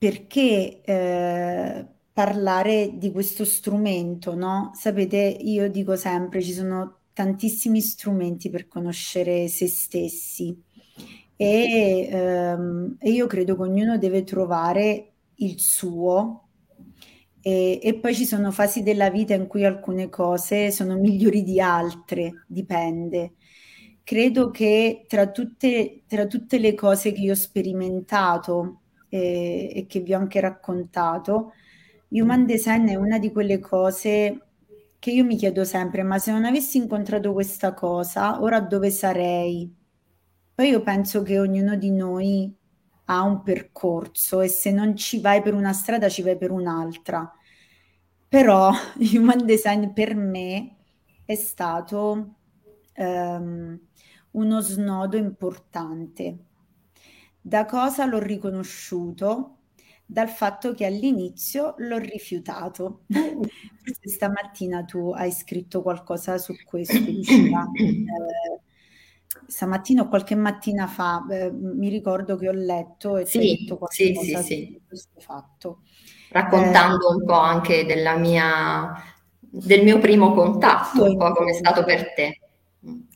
perché eh, parlare di questo strumento, no? Sapete, io dico sempre, ci sono tantissimi strumenti per conoscere se stessi e, ehm, io credo che ognuno deve trovare il suo e, e, poi ci sono fasi della vita in cui alcune cose sono migliori di altre, dipende. Credo che tra tutte, tra tutte le cose che io ho sperimentato e, e che vi ho anche raccontato, Human Design è una di quelle cose che io mi chiedo sempre, ma se non avessi incontrato questa cosa, ora dove sarei? Poi io penso che ognuno di noi ha un percorso e se non ci vai per una strada ci vai per un'altra. Però Human Design per me è stato um, uno snodo importante da cosa l'ho riconosciuto? Dal fatto che all'inizio l'ho rifiutato. Forse stamattina tu hai scritto qualcosa su questo, Lucia. Eh, stamattina o qualche mattina fa, eh, mi ricordo che ho letto e sì, detto qualcosa sì, sì, sì. questo fatto. Raccontando eh, un po' anche della mia, del mio primo contatto, un po' come è stato per te.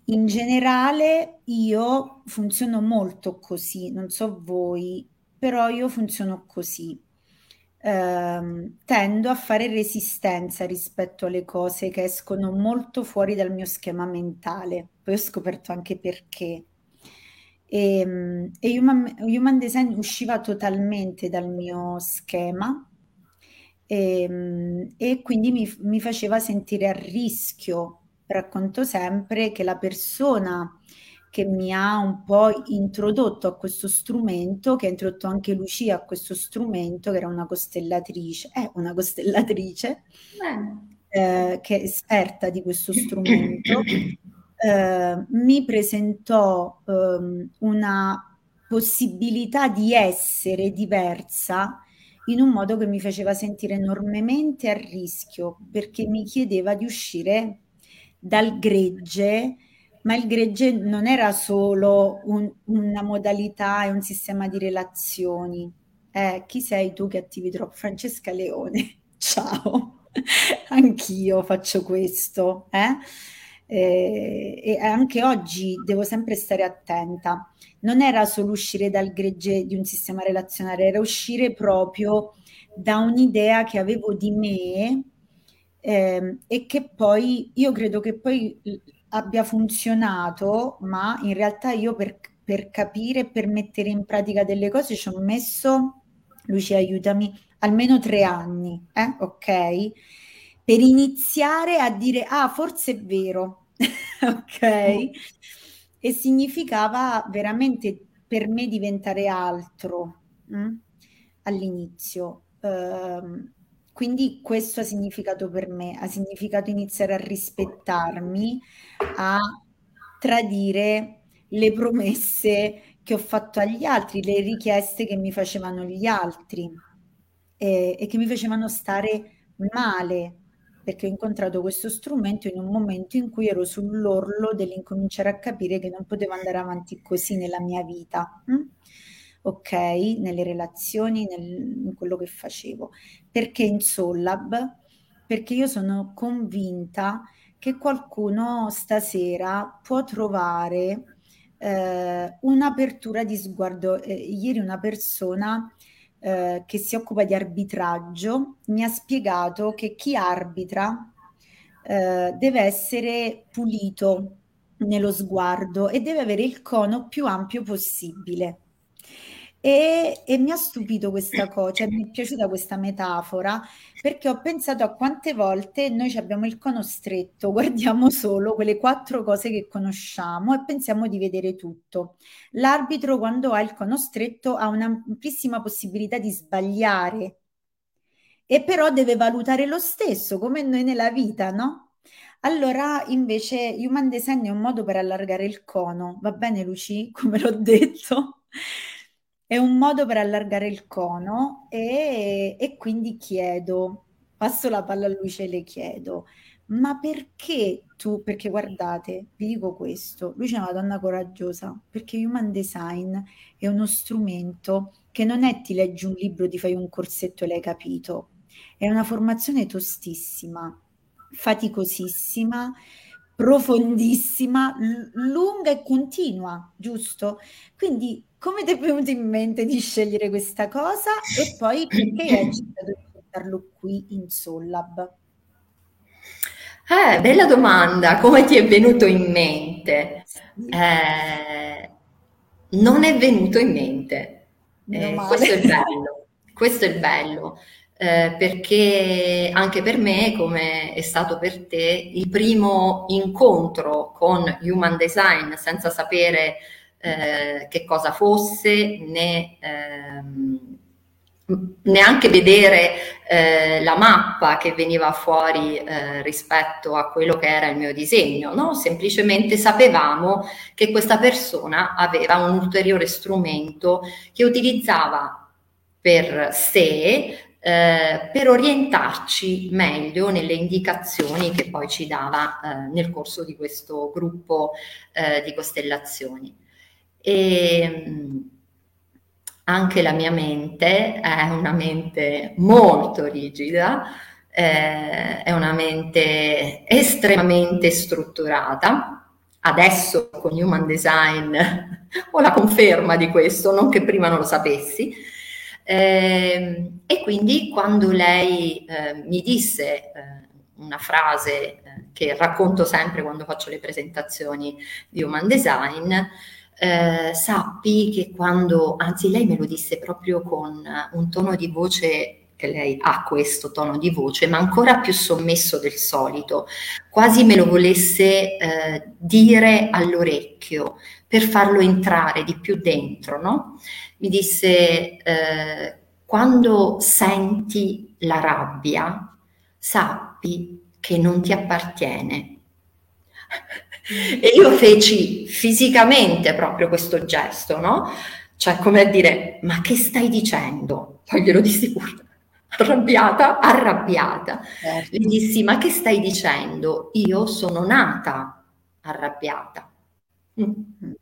In generale io funziono molto così, non so voi, però io funziono così. Eh, tendo a fare resistenza rispetto alle cose che escono molto fuori dal mio schema mentale. Poi ho scoperto anche perché. E, ehm, e human, human, Design usciva totalmente dal mio schema e, ehm, e quindi mi, mi faceva sentire a rischio racconto sempre che la persona che mi ha un po' introdotto a questo strumento, che ha introdotto anche Lucia a questo strumento, che era una costellatrice, è una costellatrice, eh, che è esperta di questo strumento, eh, mi presentò eh, una possibilità di essere diversa in un modo che mi faceva sentire enormemente a rischio, perché mi chiedeva di uscire dal gregge, ma il gregge non era solo un, una modalità e un sistema di relazioni. Eh, chi sei tu che attivi troppo? Francesca Leone, ciao, anch'io faccio questo. Eh? Eh, e anche oggi devo sempre stare attenta. Non era solo uscire dal gregge di un sistema relazionale, era uscire proprio da un'idea che avevo di me eh, e che poi io credo che poi abbia funzionato, ma in realtà io per, per capire per mettere in pratica delle cose ci ho messo, Lucia aiutami, almeno tre anni, eh? ok? Per iniziare a dire, ah, forse è vero, ok? E significava veramente per me diventare altro mh? Mm? all'inizio. Uh, quindi questo ha significato per me, ha significato iniziare a rispettarmi, a tradire le promesse che ho fatto agli altri, le richieste che mi facevano gli altri e, e che mi facevano stare male, perché ho incontrato questo strumento in un momento in cui ero sull'orlo dell'incominciare a capire che non potevo andare avanti così nella mia vita. Hm? Ok, nelle relazioni, nel, in quello che facevo. Perché in Sollab? Perché io sono convinta che qualcuno stasera può trovare eh, un'apertura di sguardo. Eh, ieri una persona eh, che si occupa di arbitraggio mi ha spiegato che chi arbitra eh, deve essere pulito nello sguardo e deve avere il cono più ampio possibile. E, e, mi ha stupito questa cosa, cioè mi è piaciuta questa metafora perché ho pensato a quante volte noi abbiamo il cono stretto, guardiamo solo quelle quattro cose che conosciamo e pensiamo di vedere tutto. L'arbitro quando ha il cono stretto ha un'amplissima possibilità di sbagliare e però deve valutare lo stesso, come noi nella vita, no? Allora, invece, Human Design è un modo per allargare il cono, va bene Luci, come l'ho detto? È un modo per allargare il cono e, e quindi chiedo, passo la palla a luce e le chiedo, ma perché tu, perché guardate, vi dico questo, lui c'è una donna coraggiosa, perché Human Design è uno strumento che non è ti leggi un libro, ti fai un corsetto e l'hai capito, è una formazione tostissima, faticosissima, profondissima, l- lunga e continua, giusto? Quindi come ti è venuto in mente di scegliere questa cosa e poi perché hai accettato di portarlo qui in Sollab? Eh, bella domanda, come ti è venuto in mente? Eh, non è venuto in mente. Eh, questo è bello, questo è il bello. Eh, perché anche per me, come è stato per te, il primo incontro con Human Design senza sapere eh, che cosa fosse né ehm, neanche vedere eh, la mappa che veniva fuori eh, rispetto a quello che era il mio disegno, no? semplicemente sapevamo che questa persona aveva un ulteriore strumento che utilizzava per sé eh, per orientarci meglio nelle indicazioni che poi ci dava eh, nel corso di questo gruppo eh, di costellazioni. E, anche la mia mente è una mente molto rigida, eh, è una mente estremamente strutturata. Adesso con Human Design ho la conferma di questo, non che prima non lo sapessi. Eh, e quindi quando lei eh, mi disse eh, una frase eh, che racconto sempre quando faccio le presentazioni di Human Design, eh, sappi che quando, anzi lei me lo disse proprio con un tono di voce che lei ha questo tono di voce, ma ancora più sommesso del solito, quasi me lo volesse eh, dire all'orecchio per farlo entrare di più dentro, no? Mi disse, eh, quando senti la rabbia, sappi che non ti appartiene. E io feci fisicamente proprio questo gesto, no? Cioè come a dire, ma che stai dicendo? Poi glielo dissi pure, arrabbiata, arrabbiata. Certo. Gli dissi, ma che stai dicendo? Io sono nata arrabbiata. Mm.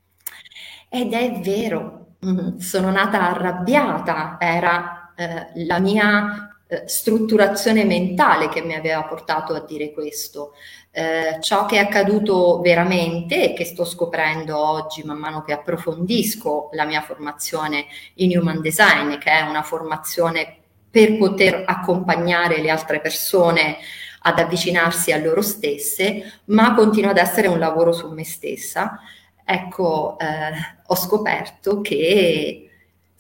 Ed è vero, mm, sono nata arrabbiata, era eh, la mia eh, strutturazione mentale che mi aveva portato a dire questo. Eh, ciò che è accaduto veramente e che sto scoprendo oggi man mano che approfondisco la mia formazione in Human Design, che è una formazione per poter accompagnare le altre persone ad avvicinarsi a loro stesse, ma continua ad essere un lavoro su me stessa. Ecco, eh, ho scoperto che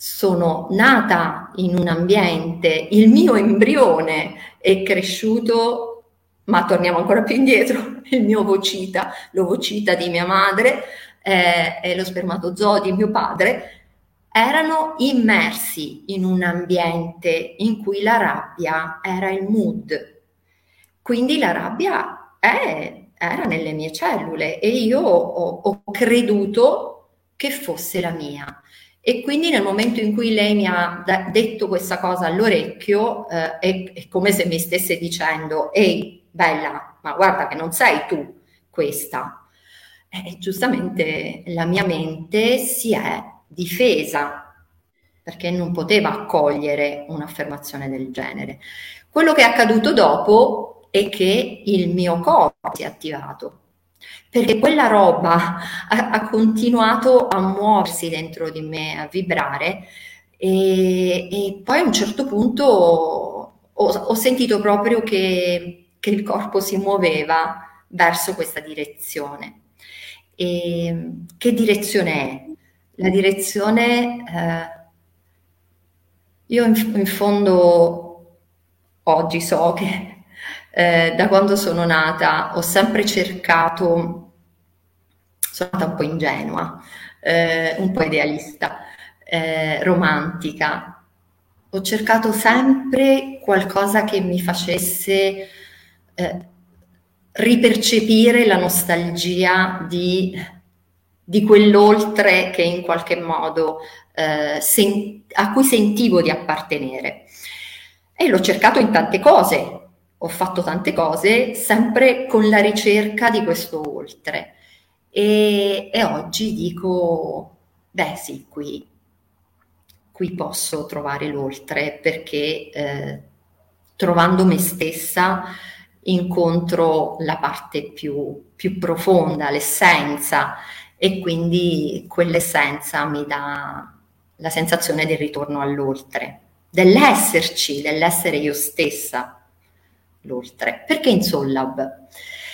sono nata in un ambiente, il mio embrione è cresciuto ma torniamo ancora più indietro, il mio vocita, l'ovocita di mia madre eh, e lo spermatozoo di mio padre, erano immersi in un ambiente in cui la rabbia era il mood. Quindi la rabbia è, era nelle mie cellule e io ho, ho creduto che fosse la mia. E quindi nel momento in cui lei mi ha da- detto questa cosa all'orecchio, eh, è, è, come se mi stesse dicendo, ehi, bella, ma guarda che non sei tu questa. E giustamente la mia mente si è difesa perché non poteva accogliere un'affermazione del genere. Quello che è accaduto dopo è che il mio corpo si è attivato perché quella roba ha, ha continuato a muoversi dentro di me, a vibrare e, e poi a un certo punto ho, ho sentito proprio che che il corpo si muoveva verso questa direzione. E che direzione è? La direzione, eh, io in, in, fondo oggi so che eh, da quando sono nata ho sempre cercato, sono nata un po' ingenua, eh, un po' idealista, eh, romantica, ho cercato sempre qualcosa che mi facesse eh, ripercepire la nostalgia di, di, quell'oltre che in qualche modo eh, sen- a cui sentivo di appartenere. E l'ho cercato in tante cose. Ho fatto tante cose, sempre con la ricerca di questo oltre. E, e oggi dico, beh sì, qui, qui posso trovare l'oltre perché eh, trovando me stessa incontro la parte più, più profonda, l'essenza e quindi quell'essenza mi dà la sensazione del ritorno all'oltre, dell'esserci, dell'essere io stessa l'oltre. Perché in Sollab?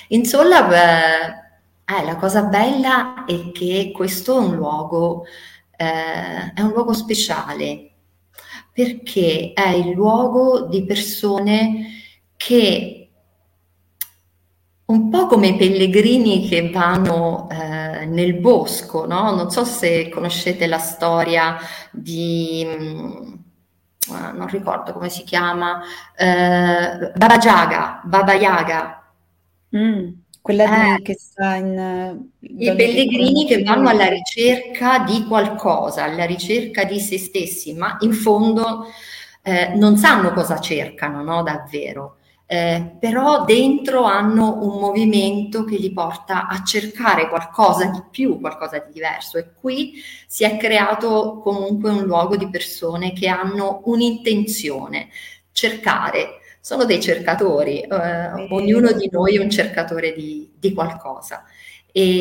In Sollab eh, la cosa bella è che questo è un luogo, eh, è un luogo speciale perché è il luogo di persone che un po' come i pellegrini che vanno eh, nel bosco, no? Non so se conoscete la storia di, mm, non ricordo come si chiama, eh, Baba Yaga, Baba Yaga. Mm, quella eh, che sta in... I pellegrini che vanno alla ricerca di qualcosa, alla ricerca di se stessi, ma in fondo eh, non sanno cosa cercano, no? Davvero eh, però dentro hanno un movimento che li porta a cercare qualcosa di più, qualcosa di diverso. E qui si è creato comunque un luogo di persone che hanno un'intenzione, cercare, sono dei cercatori, eh, ognuno di noi è un cercatore di, di qualcosa. E,